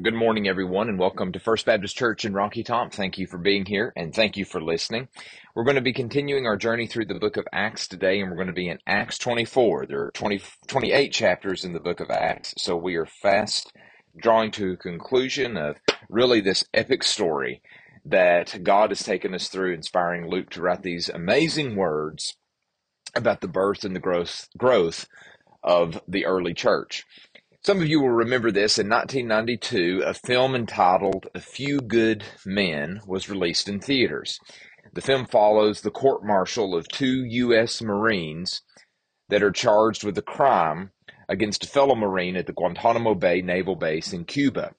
Good morning, everyone, and welcome to First Baptist Church in Rocky Top. Thank you for being here and thank you for listening. We're going to be continuing our journey through the book of Acts today, and we're going to be in Acts 24. There are 20, 28 chapters in the book of Acts, so we are fast drawing to a conclusion of really this epic story that God has taken us through, inspiring Luke to write these amazing words about the birth and the growth, growth of the early church. Some of you will remember this. In 1992, a film entitled A Few Good Men was released in theaters. The film follows the court martial of two U.S. Marines that are charged with a crime against a fellow Marine at the Guantanamo Bay Naval Base in Cuba.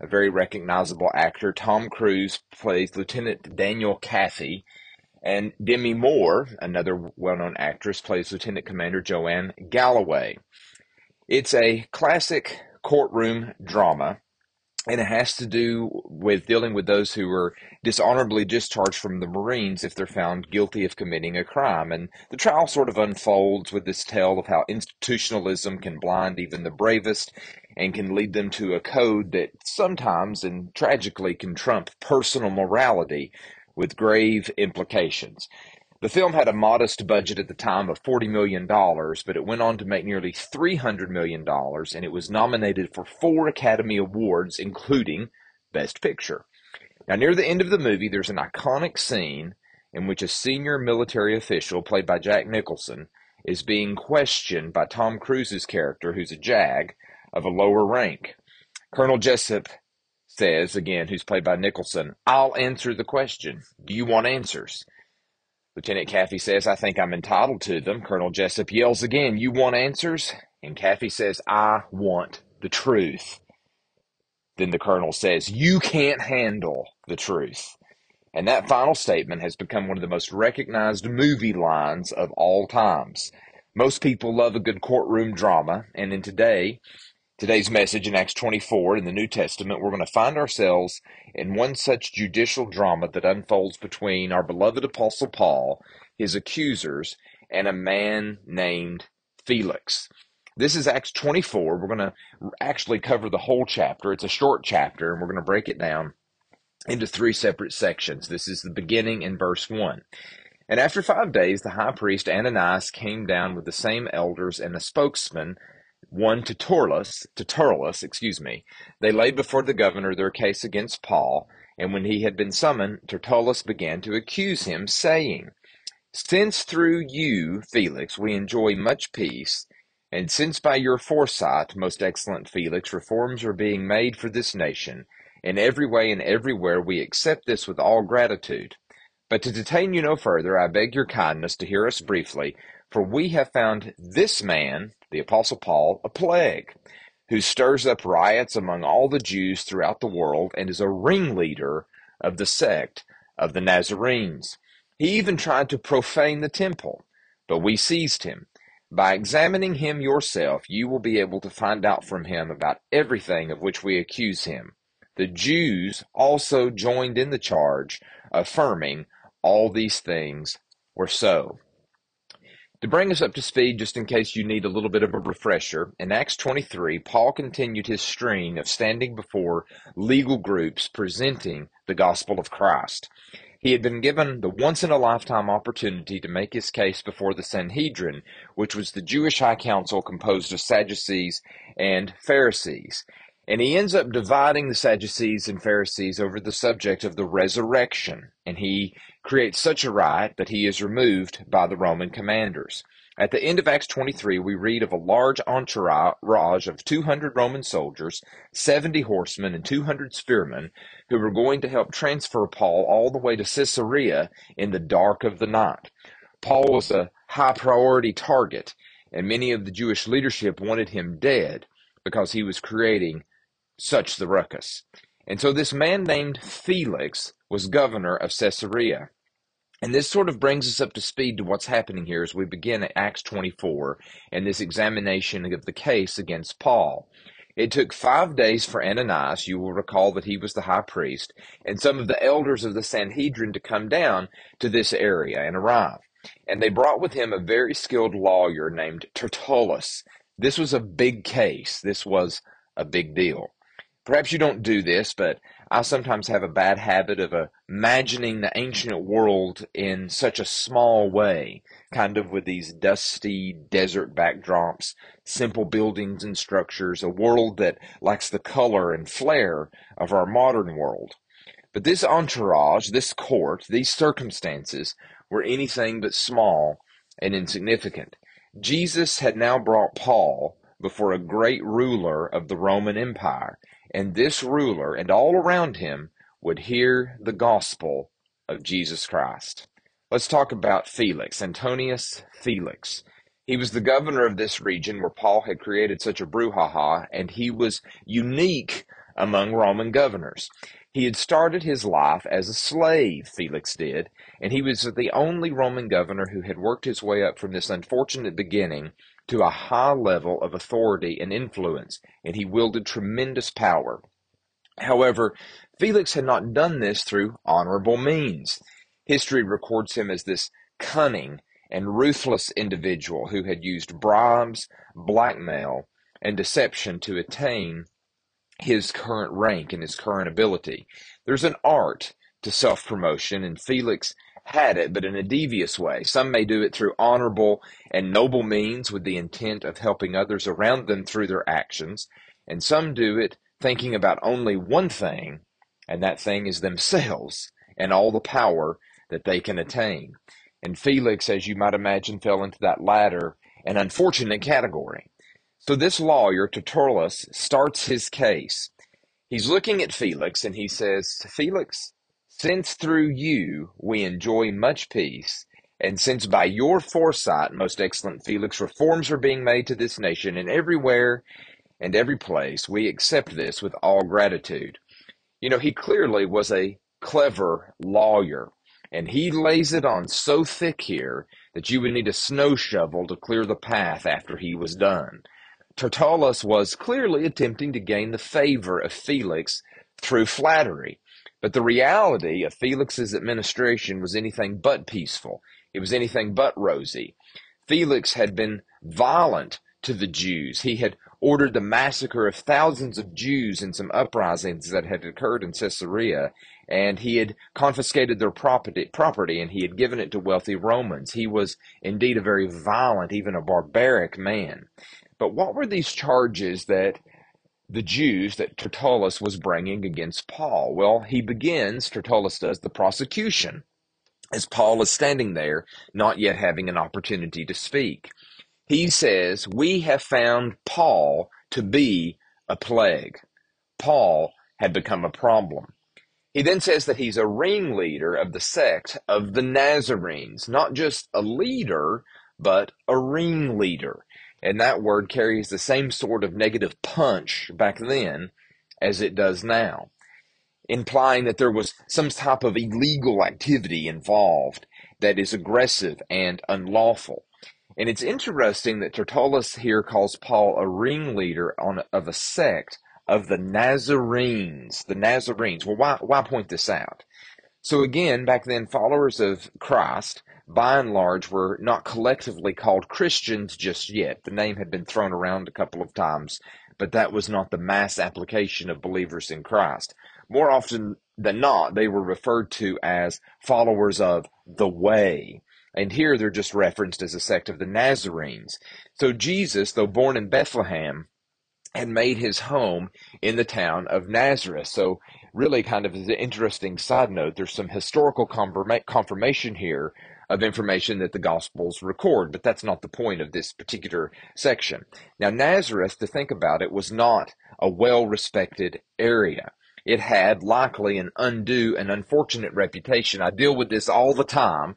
A very recognizable actor, Tom Cruise, plays Lieutenant Daniel Kaffee, and Demi Moore, another well known actress, plays Lieutenant Commander Joanne Galloway. It's a classic courtroom drama, and it has to do with dealing with those who were dishonorably discharged from the Marines if they're found guilty of committing a crime. And the trial sort of unfolds with this tale of how institutionalism can blind even the bravest and can lead them to a code that sometimes and tragically can trump personal morality with grave implications. The film had a modest budget at the time of $40 million, but it went on to make nearly $300 million, and it was nominated for four Academy Awards, including Best Picture. Now, near the end of the movie, there's an iconic scene in which a senior military official, played by Jack Nicholson, is being questioned by Tom Cruise's character, who's a JAG of a lower rank. Colonel Jessup says, again, who's played by Nicholson, I'll answer the question. Do you want answers? Lieutenant Kaffee says, I think I'm entitled to them. Colonel Jessup yells again, You want answers? And Kaffee says, I want the truth. Then the colonel says, You can't handle the truth. And that final statement has become one of the most recognized movie lines of all times. Most people love a good courtroom drama, and in today, Today's message in Acts 24 in the New Testament, we're going to find ourselves in one such judicial drama that unfolds between our beloved Apostle Paul, his accusers, and a man named Felix. This is Acts 24. We're going to actually cover the whole chapter. It's a short chapter, and we're going to break it down into three separate sections. This is the beginning in verse 1. And after five days, the high priest Ananias came down with the same elders and a spokesman one to Tertullus, to Tertullus, excuse me. They laid before the governor their case against Paul, and when he had been summoned, Tertullus began to accuse him, saying, Since through you, Felix, we enjoy much peace, and since by your foresight, most excellent Felix, reforms are being made for this nation, in every way and everywhere we accept this with all gratitude. But to detain you no further, I beg your kindness to hear us briefly, for we have found this man, the Apostle Paul, a plague, who stirs up riots among all the Jews throughout the world and is a ringleader of the sect of the Nazarenes. He even tried to profane the temple, but we seized him. By examining him yourself, you will be able to find out from him about everything of which we accuse him. The Jews also joined in the charge, affirming all these things were so. To bring us up to speed, just in case you need a little bit of a refresher, in Acts 23, Paul continued his string of standing before legal groups presenting the gospel of Christ. He had been given the once in a lifetime opportunity to make his case before the Sanhedrin, which was the Jewish high council composed of Sadducees and Pharisees. And he ends up dividing the Sadducees and Pharisees over the subject of the resurrection. And he creates such a riot that he is removed by the Roman commanders. At the end of Acts 23, we read of a large entourage of 200 Roman soldiers, 70 horsemen, and 200 spearmen who were going to help transfer Paul all the way to Caesarea in the dark of the night. Paul was a high priority target, and many of the Jewish leadership wanted him dead because he was creating such the ruckus. And so this man named Felix was governor of Caesarea. And this sort of brings us up to speed to what's happening here as we begin at Acts 24 and this examination of the case against Paul. It took five days for Ananias, you will recall that he was the high priest, and some of the elders of the Sanhedrin to come down to this area and arrive. And they brought with him a very skilled lawyer named Tertullus. This was a big case. This was a big deal. Perhaps you don't do this, but I sometimes have a bad habit of uh, imagining the ancient world in such a small way, kind of with these dusty desert backdrops, simple buildings and structures, a world that lacks the color and flair of our modern world. But this entourage, this court, these circumstances were anything but small and insignificant. Jesus had now brought Paul before a great ruler of the Roman Empire, and this ruler and all around him would hear the gospel of Jesus Christ. Let's talk about Felix, Antonius Felix. He was the governor of this region where Paul had created such a brouhaha, and he was unique among Roman governors. He had started his life as a slave, Felix did, and he was the only Roman governor who had worked his way up from this unfortunate beginning to a high level of authority and influence, and he wielded tremendous power. However, Felix had not done this through honorable means. History records him as this cunning and ruthless individual who had used bribes, blackmail, and deception to attain his current rank and his current ability. There's an art to self promotion, and Felix had it, but in a devious way. Some may do it through honorable and noble means with the intent of helping others around them through their actions, and some do it thinking about only one thing, and that thing is themselves and all the power that they can attain. And Felix, as you might imagine, fell into that latter and unfortunate category. So this lawyer, Tertullus, starts his case. He's looking at Felix and he says, Felix, since through you we enjoy much peace, and since by your foresight, most excellent Felix, reforms are being made to this nation, and everywhere and every place, we accept this with all gratitude. You know, he clearly was a clever lawyer, and he lays it on so thick here that you would need a snow shovel to clear the path after he was done. Tertullus was clearly attempting to gain the favor of Felix through flattery. But the reality of Felix's administration was anything but peaceful. It was anything but rosy. Felix had been violent to the Jews. He had ordered the massacre of thousands of Jews in some uprisings that had occurred in Caesarea, and he had confiscated their property, property and he had given it to wealthy Romans. He was indeed a very violent, even a barbaric man. But what were these charges that the Jews that Tertullus was bringing against Paul. Well, he begins, Tertullus does, the prosecution as Paul is standing there, not yet having an opportunity to speak. He says, We have found Paul to be a plague. Paul had become a problem. He then says that he's a ringleader of the sect of the Nazarenes, not just a leader, but a ringleader. And that word carries the same sort of negative punch back then as it does now, implying that there was some type of illegal activity involved that is aggressive and unlawful. And it's interesting that Tertullus here calls Paul a ringleader on, of a sect of the Nazarenes. The Nazarenes. Well, why, why point this out? So again, back then, followers of Christ by and large, were not collectively called Christians just yet. The name had been thrown around a couple of times, but that was not the mass application of believers in Christ. More often than not, they were referred to as followers of the way. And here they're just referenced as a sect of the Nazarenes. So Jesus, though born in Bethlehem, had made his home in the town of Nazareth. So, really, kind of an interesting side note, there's some historical confirmation here of information that the Gospels record, but that's not the point of this particular section. Now, Nazareth, to think about it, was not a well respected area. It had likely an undue and unfortunate reputation. I deal with this all the time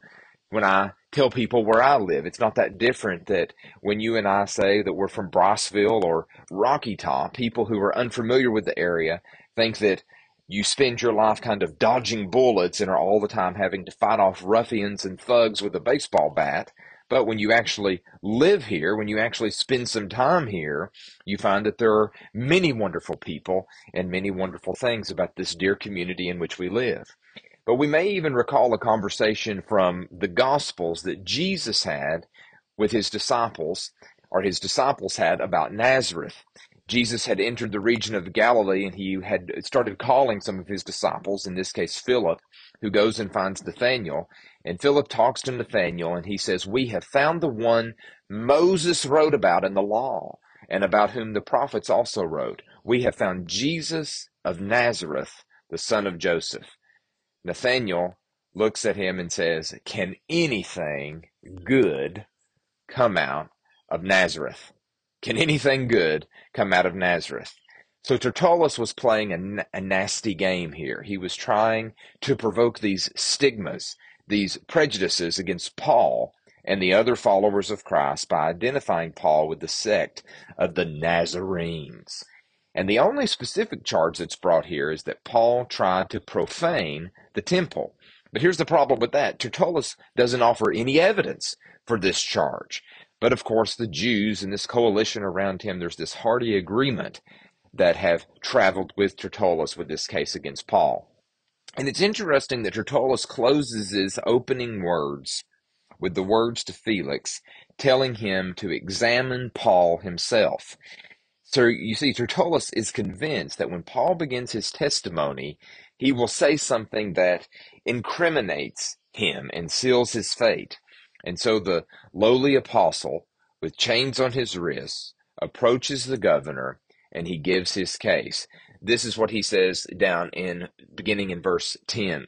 when I tell people where I live. It's not that different that when you and I say that we're from Briceville or Rocky Top, people who are unfamiliar with the area think that you spend your life kind of dodging bullets and are all the time having to fight off ruffians and thugs with a baseball bat. But when you actually live here, when you actually spend some time here, you find that there are many wonderful people and many wonderful things about this dear community in which we live. But we may even recall a conversation from the Gospels that Jesus had with his disciples, or his disciples had about Nazareth. Jesus had entered the region of Galilee and he had started calling some of his disciples, in this case Philip, who goes and finds Nathanael. And Philip talks to Nathanael and he says, We have found the one Moses wrote about in the law and about whom the prophets also wrote. We have found Jesus of Nazareth, the son of Joseph. Nathanael looks at him and says, Can anything good come out of Nazareth? Can anything good come out of Nazareth? So Tertullus was playing a, nasty game here. He was trying to provoke these stigmas, these prejudices against Paul and the other followers of Christ by identifying Paul with the sect of the Nazarenes. And the only specific charge that's brought here is that Paul tried to profane the temple. But here's the problem with that Tertullus doesn't offer any evidence for this charge. But of course, the Jews and this coalition around him, there's this hearty agreement that have traveled with Tertullus with this case against Paul. And it's interesting that Tertullus closes his opening words with the words to Felix, telling him to examine Paul himself. So you see, Tertullus is convinced that when Paul begins his testimony, he will say something that incriminates him and seals his fate. And so the lowly apostle, with chains on his wrists, approaches the governor and he gives his case. This is what he says down in beginning in verse 10.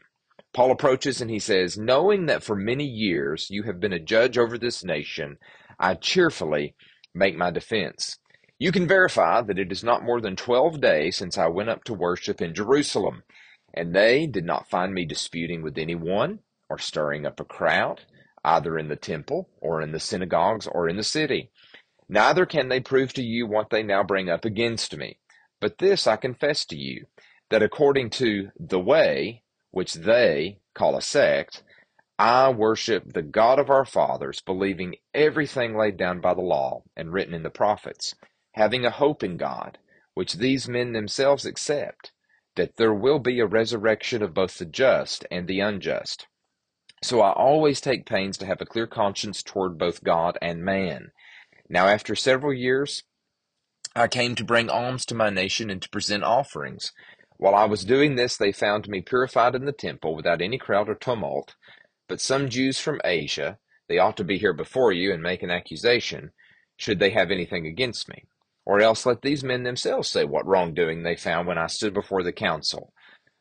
Paul approaches and he says, Knowing that for many years you have been a judge over this nation, I cheerfully make my defense. You can verify that it is not more than twelve days since I went up to worship in Jerusalem, and they did not find me disputing with anyone or stirring up a crowd either in the temple or in the synagogues or in the city. Neither can they prove to you what they now bring up against me. But this I confess to you, that according to the way, which they call a sect, I worship the God of our fathers, believing everything laid down by the law and written in the prophets, having a hope in God, which these men themselves accept, that there will be a resurrection of both the just and the unjust. So I always take pains to have a clear conscience toward both God and man. Now, after several years, I came to bring alms to my nation and to present offerings. While I was doing this, they found me purified in the temple without any crowd or tumult. But some Jews from Asia, they ought to be here before you and make an accusation, should they have anything against me. Or else let these men themselves say what wrongdoing they found when I stood before the council.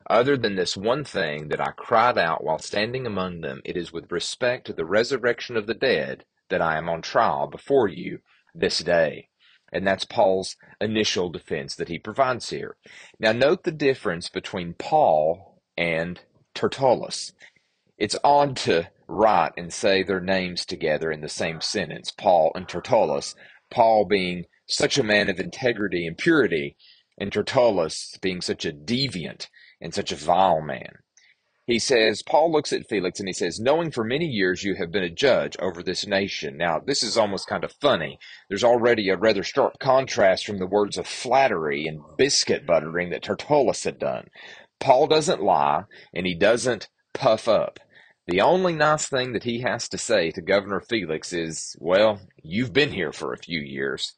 Other than this one thing that I cried out while standing among them, it is with respect to the resurrection of the dead that I am on trial before you this day. And that's Paul's initial defense that he provides here. Now, note the difference between Paul and Tertullus. It's odd to write and say their names together in the same sentence, Paul and Tertullus, Paul being such a man of integrity and purity, and Tertullus being such a deviant and such a vile man. He says, Paul looks at Felix and he says, knowing for many years you have been a judge over this nation. Now, this is almost kind of funny. There's already a rather sharp contrast from the words of flattery and biscuit buttering that Tertullus had done. Paul doesn't lie and he doesn't puff up. The only nice thing that he has to say to Governor Felix is, well, you've been here for a few years.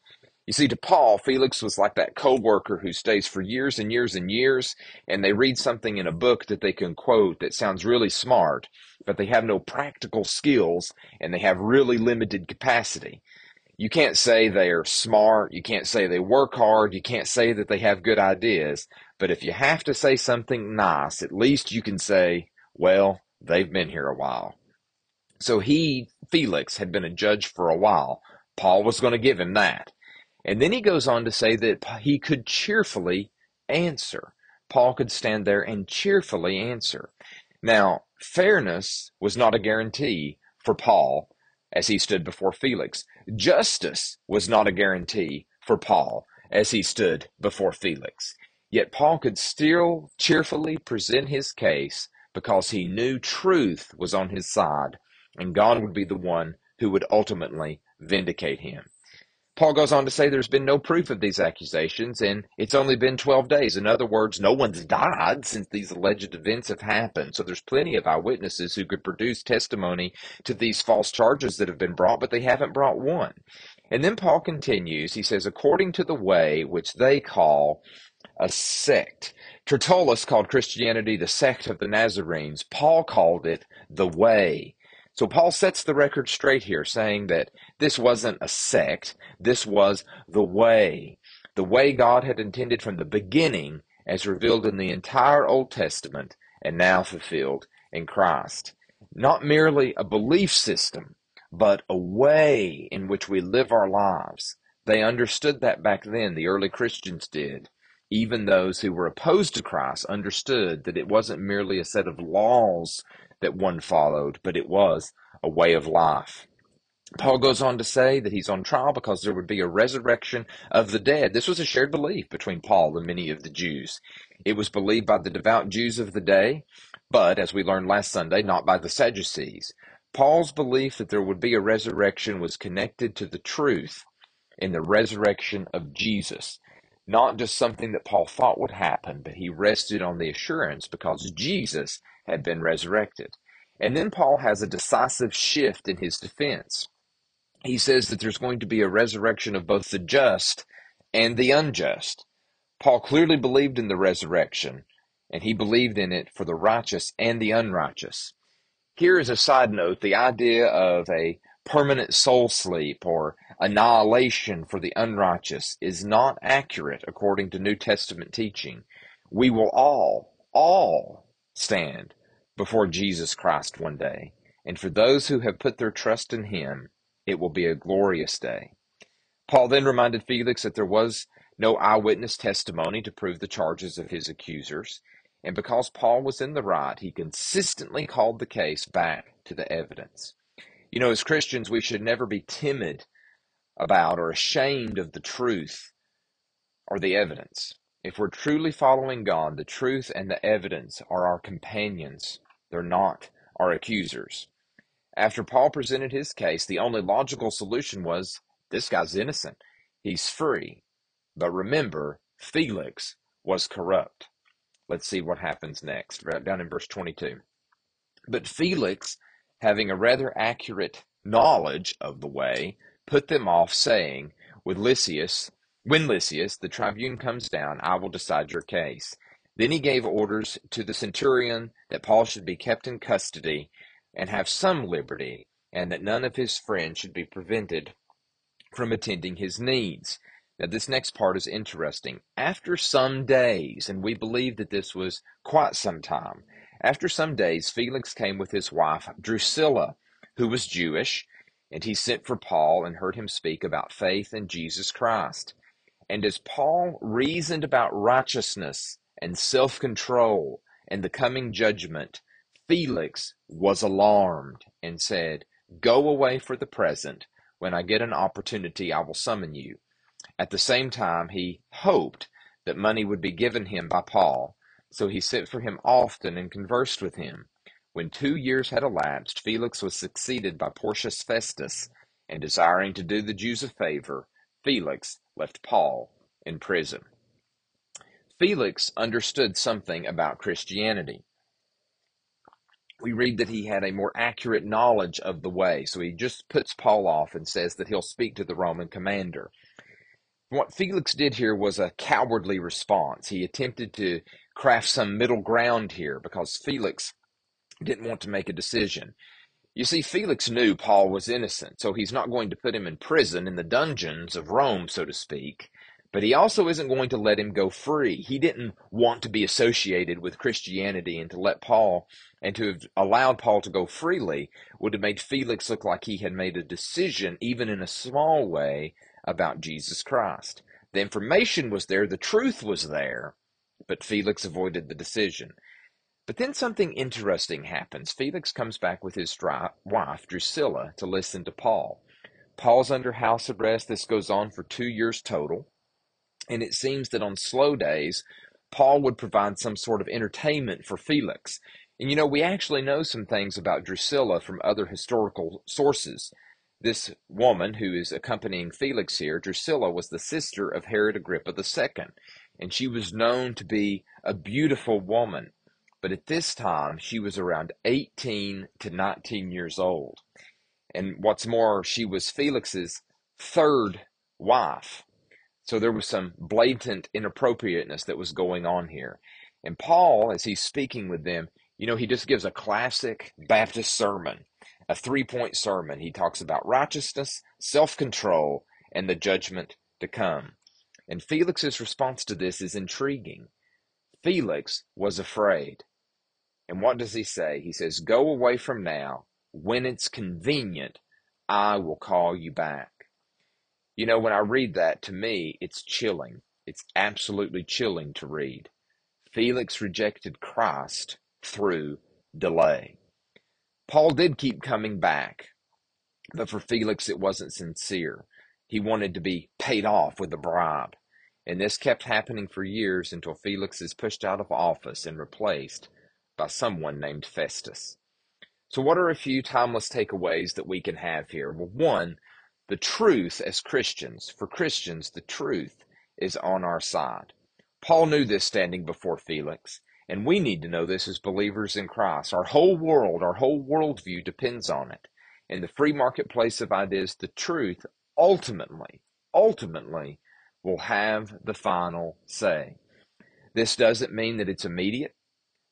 You see, to Paul, Felix was like that co-worker who stays for years and years and years, and they read something in a book that they can quote that sounds really smart, but they have no practical skills and they have really limited capacity. You can't say they're smart, you can't say they work hard, you can't say that they have good ideas, but if you have to say something nice, at least you can say, well, they've been here a while. So he, Felix, had been a judge for a while. Paul was going to give him that. And then he goes on to say that he could cheerfully answer. Paul could stand there and cheerfully answer. Now, fairness was not a guarantee for Paul as he stood before Felix. Justice was not a guarantee for Paul as he stood before Felix. Yet Paul could still cheerfully present his case because he knew truth was on his side and God would be the one who would ultimately vindicate him. Paul goes on to say there's been no proof of these accusations, and it's only been 12 days. In other words, no one's died since these alleged events have happened. So there's plenty of eyewitnesses who could produce testimony to these false charges that have been brought, but they haven't brought one. And then Paul continues. He says, according to the way which they call a sect. Tertullus called Christianity the sect of the Nazarenes. Paul called it the way. So Paul sets the record straight here, saying that this wasn't a sect, this was the way. The way God had intended from the beginning, as revealed in the entire Old Testament, and now fulfilled in Christ. Not merely a belief system, but a way in which we live our lives. They understood that back then, the early Christians did. Even those who were opposed to Christ understood that it wasn't merely a set of laws that one followed, but it was a way of life. Paul goes on to say that he's on trial because there would be a resurrection of the dead. This was a shared belief between Paul and many of the Jews. It was believed by the devout Jews of the day, but, as we learned last Sunday, not by the Sadducees. Paul's belief that there would be a resurrection was connected to the truth in the resurrection of Jesus. Not just something that Paul thought would happen, but he rested on the assurance because Jesus had been resurrected. And then Paul has a decisive shift in his defense. He says that there's going to be a resurrection of both the just and the unjust. Paul clearly believed in the resurrection, and he believed in it for the righteous and the unrighteous. Here is a side note the idea of a permanent soul sleep or annihilation for the unrighteous is not accurate according to New Testament teaching. We will all, all stand before Jesus Christ one day. And for those who have put their trust in him, it will be a glorious day. Paul then reminded Felix that there was no eyewitness testimony to prove the charges of his accusers. And because Paul was in the right, he consistently called the case back to the evidence. You know, as Christians, we should never be timid about or ashamed of the truth or the evidence. If we're truly following God, the truth and the evidence are our companions. They're not our accusers. After Paul presented his case, the only logical solution was this guy's innocent. He's free. But remember, Felix was corrupt. Let's see what happens next, right down in verse 22. But Felix, having a rather accurate knowledge of the way, put them off, saying, With Lysias, when Lysias, the tribune, comes down, I will decide your case. Then he gave orders to the centurion that Paul should be kept in custody and have some liberty, and that none of his friends should be prevented from attending his needs. Now, this next part is interesting. After some days, and we believe that this was quite some time, after some days, Felix came with his wife Drusilla, who was Jewish, and he sent for Paul and heard him speak about faith in Jesus Christ. And as Paul reasoned about righteousness and self control and the coming judgment, Felix was alarmed and said, Go away for the present. When I get an opportunity, I will summon you. At the same time, he hoped that money would be given him by Paul, so he sent for him often and conversed with him. When two years had elapsed, Felix was succeeded by Porcius Festus, and desiring to do the Jews a favor, Felix left Paul in prison. Felix understood something about Christianity. We read that he had a more accurate knowledge of the way, so he just puts Paul off and says that he'll speak to the Roman commander. What Felix did here was a cowardly response. He attempted to craft some middle ground here because Felix didn't want to make a decision. You see, Felix knew Paul was innocent, so he's not going to put him in prison in the dungeons of Rome, so to speak. But he also isn't going to let him go free. He didn't want to be associated with Christianity and to let Paul and to have allowed Paul to go freely would have made Felix look like he had made a decision, even in a small way, about Jesus Christ. The information was there, the truth was there, but Felix avoided the decision. But then something interesting happens. Felix comes back with his wife, Drusilla, to listen to Paul. Paul's under house arrest. This goes on for two years total. And it seems that on slow days, Paul would provide some sort of entertainment for Felix. And you know, we actually know some things about Drusilla from other historical sources. This woman who is accompanying Felix here, Drusilla, was the sister of Herod Agrippa II, and she was known to be a beautiful woman. But at this time, she was around 18 to 19 years old. And what's more, she was Felix's third wife. So there was some blatant inappropriateness that was going on here. And Paul, as he's speaking with them, you know, he just gives a classic Baptist sermon, a three point sermon. He talks about righteousness, self control, and the judgment to come. And Felix's response to this is intriguing. Felix was afraid. And what does he say? He says, Go away from now. When it's convenient, I will call you back. You know, when I read that, to me, it's chilling. It's absolutely chilling to read. Felix rejected Christ through delay. Paul did keep coming back, but for Felix, it wasn't sincere. He wanted to be paid off with a bribe. And this kept happening for years until Felix is pushed out of office and replaced by someone named Festus. So, what are a few timeless takeaways that we can have here? Well, one, the truth as Christians, for Christians, the truth is on our side. Paul knew this standing before Felix, and we need to know this as believers in Christ. Our whole world, our whole worldview depends on it. In the free marketplace of ideas, the truth ultimately, ultimately will have the final say. This doesn't mean that it's immediate.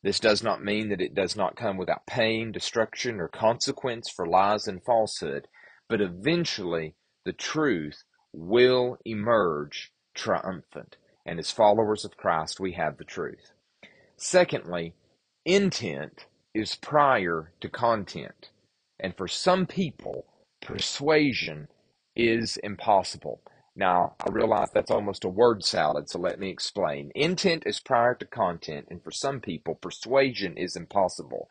This does not mean that it does not come without pain, destruction, or consequence for lies and falsehood, but eventually the truth will emerge triumphant. And as followers of Christ, we have the truth. Secondly, intent is prior to content. And for some people, persuasion is impossible. Now, I realize that's almost a word salad, so let me explain. Intent is prior to content, and for some people, persuasion is impossible.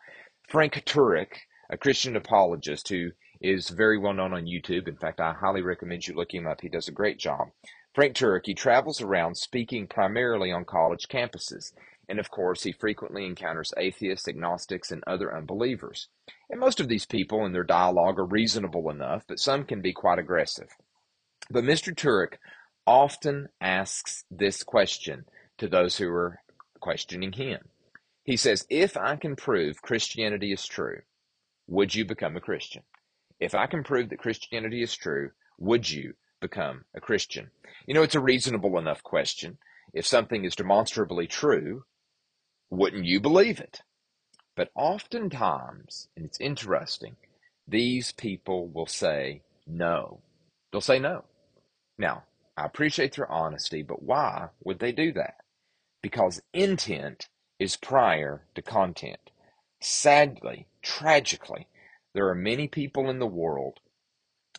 Frank Turek, a Christian apologist who is very well known on YouTube, in fact, I highly recommend you look him up. He does a great job. Frank Turek, he travels around speaking primarily on college campuses. And of course, he frequently encounters atheists, agnostics, and other unbelievers. And most of these people in their dialogue are reasonable enough, but some can be quite aggressive. But Mr. Turek often asks this question to those who are questioning him. He says, If I can prove Christianity is true, would you become a Christian? If I can prove that Christianity is true, would you become a Christian? You know, it's a reasonable enough question. If something is demonstrably true, wouldn't you believe it? But oftentimes, and it's interesting, these people will say no. They'll say no. Now, I appreciate their honesty, but why would they do that? Because intent is prior to content. Sadly, tragically, there are many people in the world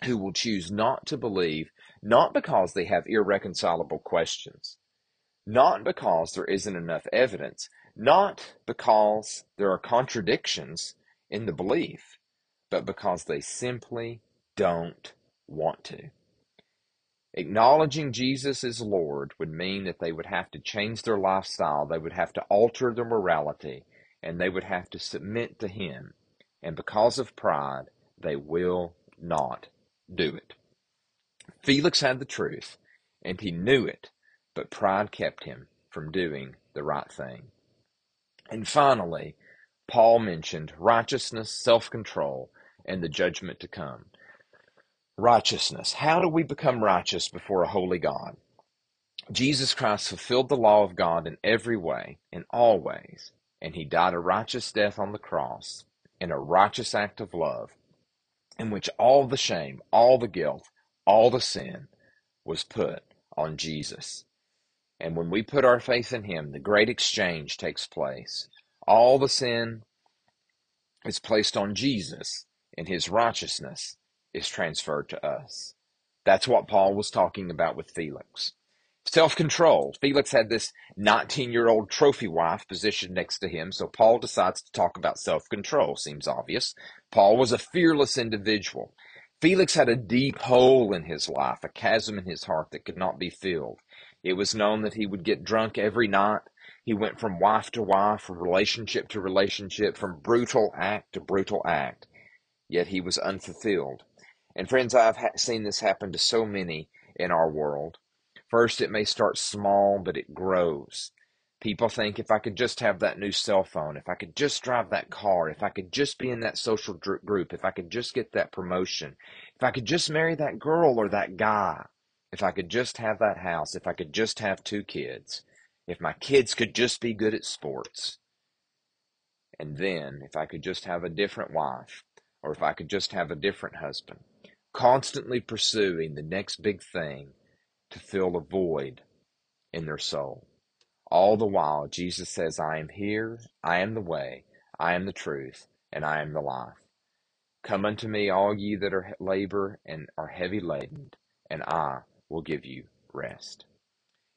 who will choose not to believe, not because they have irreconcilable questions, not because there isn't enough evidence, not because there are contradictions in the belief, but because they simply don't want to. Acknowledging Jesus as Lord would mean that they would have to change their lifestyle, they would have to alter their morality, and they would have to submit to Him. And because of pride, they will not do it. Felix had the truth, and he knew it, but pride kept him from doing the right thing. And finally, Paul mentioned righteousness, self control, and the judgment to come. Righteousness. How do we become righteous before a holy God? Jesus Christ fulfilled the law of God in every way, in all ways, and he died a righteous death on the cross in a righteous act of love, in which all the shame, all the guilt, all the sin was put on Jesus. And when we put our faith in him, the great exchange takes place. All the sin is placed on Jesus, and his righteousness is transferred to us. That's what Paul was talking about with Felix. Self control. Felix had this 19 year old trophy wife positioned next to him, so Paul decides to talk about self control. Seems obvious. Paul was a fearless individual. Felix had a deep hole in his life, a chasm in his heart that could not be filled. It was known that he would get drunk every night. He went from wife to wife, from relationship to relationship, from brutal act to brutal act. Yet he was unfulfilled. And friends, I've ha- seen this happen to so many in our world. First, it may start small, but it grows. People think if I could just have that new cell phone, if I could just drive that car, if I could just be in that social group, if I could just get that promotion, if I could just marry that girl or that guy, if I could just have that house, if I could just have two kids, if my kids could just be good at sports, and then if I could just have a different wife, or if I could just have a different husband, constantly pursuing the next big thing to fill a void in their soul. All the while, Jesus says, I am here, I am the way, I am the truth, and I am the life. Come unto me, all ye that are labor and are heavy laden, and I will give you rest.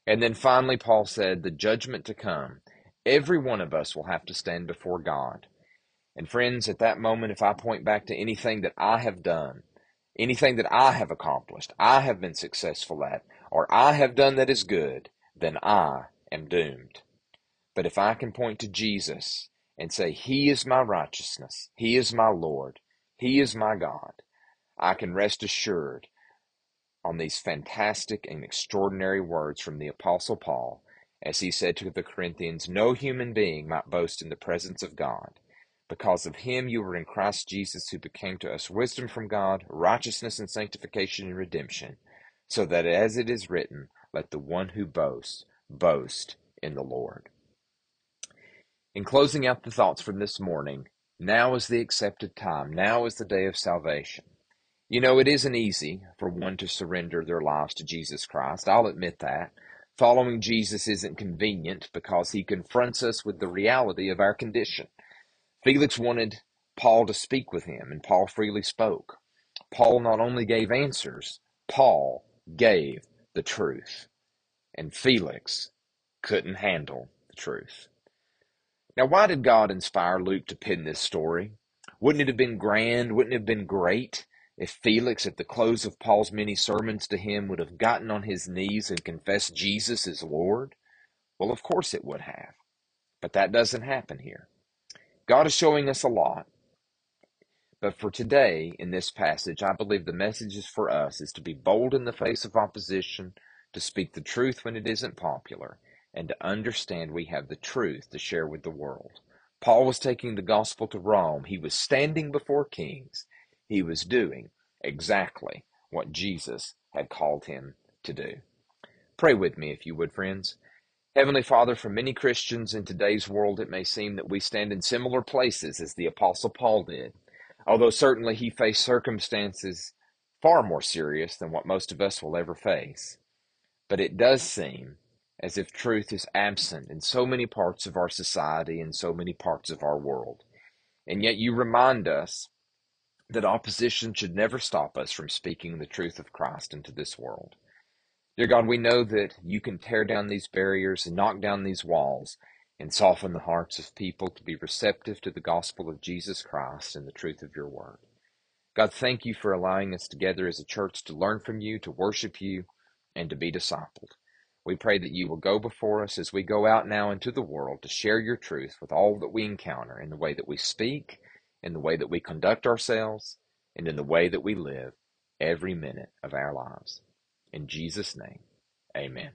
And then finally, Paul said, the judgment to come. Every one of us will have to stand before God. And friends, at that moment, if I point back to anything that I have done, anything that I have accomplished, I have been successful at, or I have done that is good, then I am doomed. But if I can point to Jesus and say, He is my righteousness, He is my Lord, He is my God, I can rest assured on these fantastic and extraordinary words from the Apostle Paul as he said to the Corinthians, No human being might boast in the presence of God. Because of him you were in Christ Jesus, who became to us wisdom from God, righteousness and sanctification and redemption, so that as it is written, let the one who boasts boast in the Lord. In closing out the thoughts from this morning, now is the accepted time. Now is the day of salvation. You know, it isn't easy for one to surrender their lives to Jesus Christ. I'll admit that. Following Jesus isn't convenient because he confronts us with the reality of our condition. Felix wanted Paul to speak with him, and Paul freely spoke. Paul not only gave answers, Paul gave the truth and Felix couldn't handle the truth. Now, why did God inspire Luke to pen this story? Wouldn't it have been grand? Wouldn't it have been great if Felix, at the close of Paul's many sermons to him, would have gotten on his knees and confessed Jesus as Lord? Well, of course it would have. But that doesn't happen here. God is showing us a lot. But for today, in this passage, I believe the message is for us is to be bold in the face of opposition, to speak the truth when it isn't popular, and to understand we have the truth to share with the world. Paul was taking the gospel to Rome. He was standing before kings. He was doing exactly what Jesus had called him to do. Pray with me, if you would, friends. Heavenly Father, for many Christians in today's world, it may seem that we stand in similar places as the Apostle Paul did, although certainly he faced circumstances far more serious than what most of us will ever face. But it does seem as if truth is absent in so many parts of our society and so many parts of our world. And yet you remind us that opposition should never stop us from speaking the truth of Christ into this world. Dear God, we know that you can tear down these barriers and knock down these walls and soften the hearts of people to be receptive to the gospel of Jesus Christ and the truth of your word. God, thank you for allowing us together as a church to learn from you, to worship you, and to be discipled. We pray that you will go before us as we go out now into the world to share your truth with all that we encounter in the way that we speak, in the way that we conduct ourselves, and in the way that we live every minute of our lives. In Jesus' name, amen.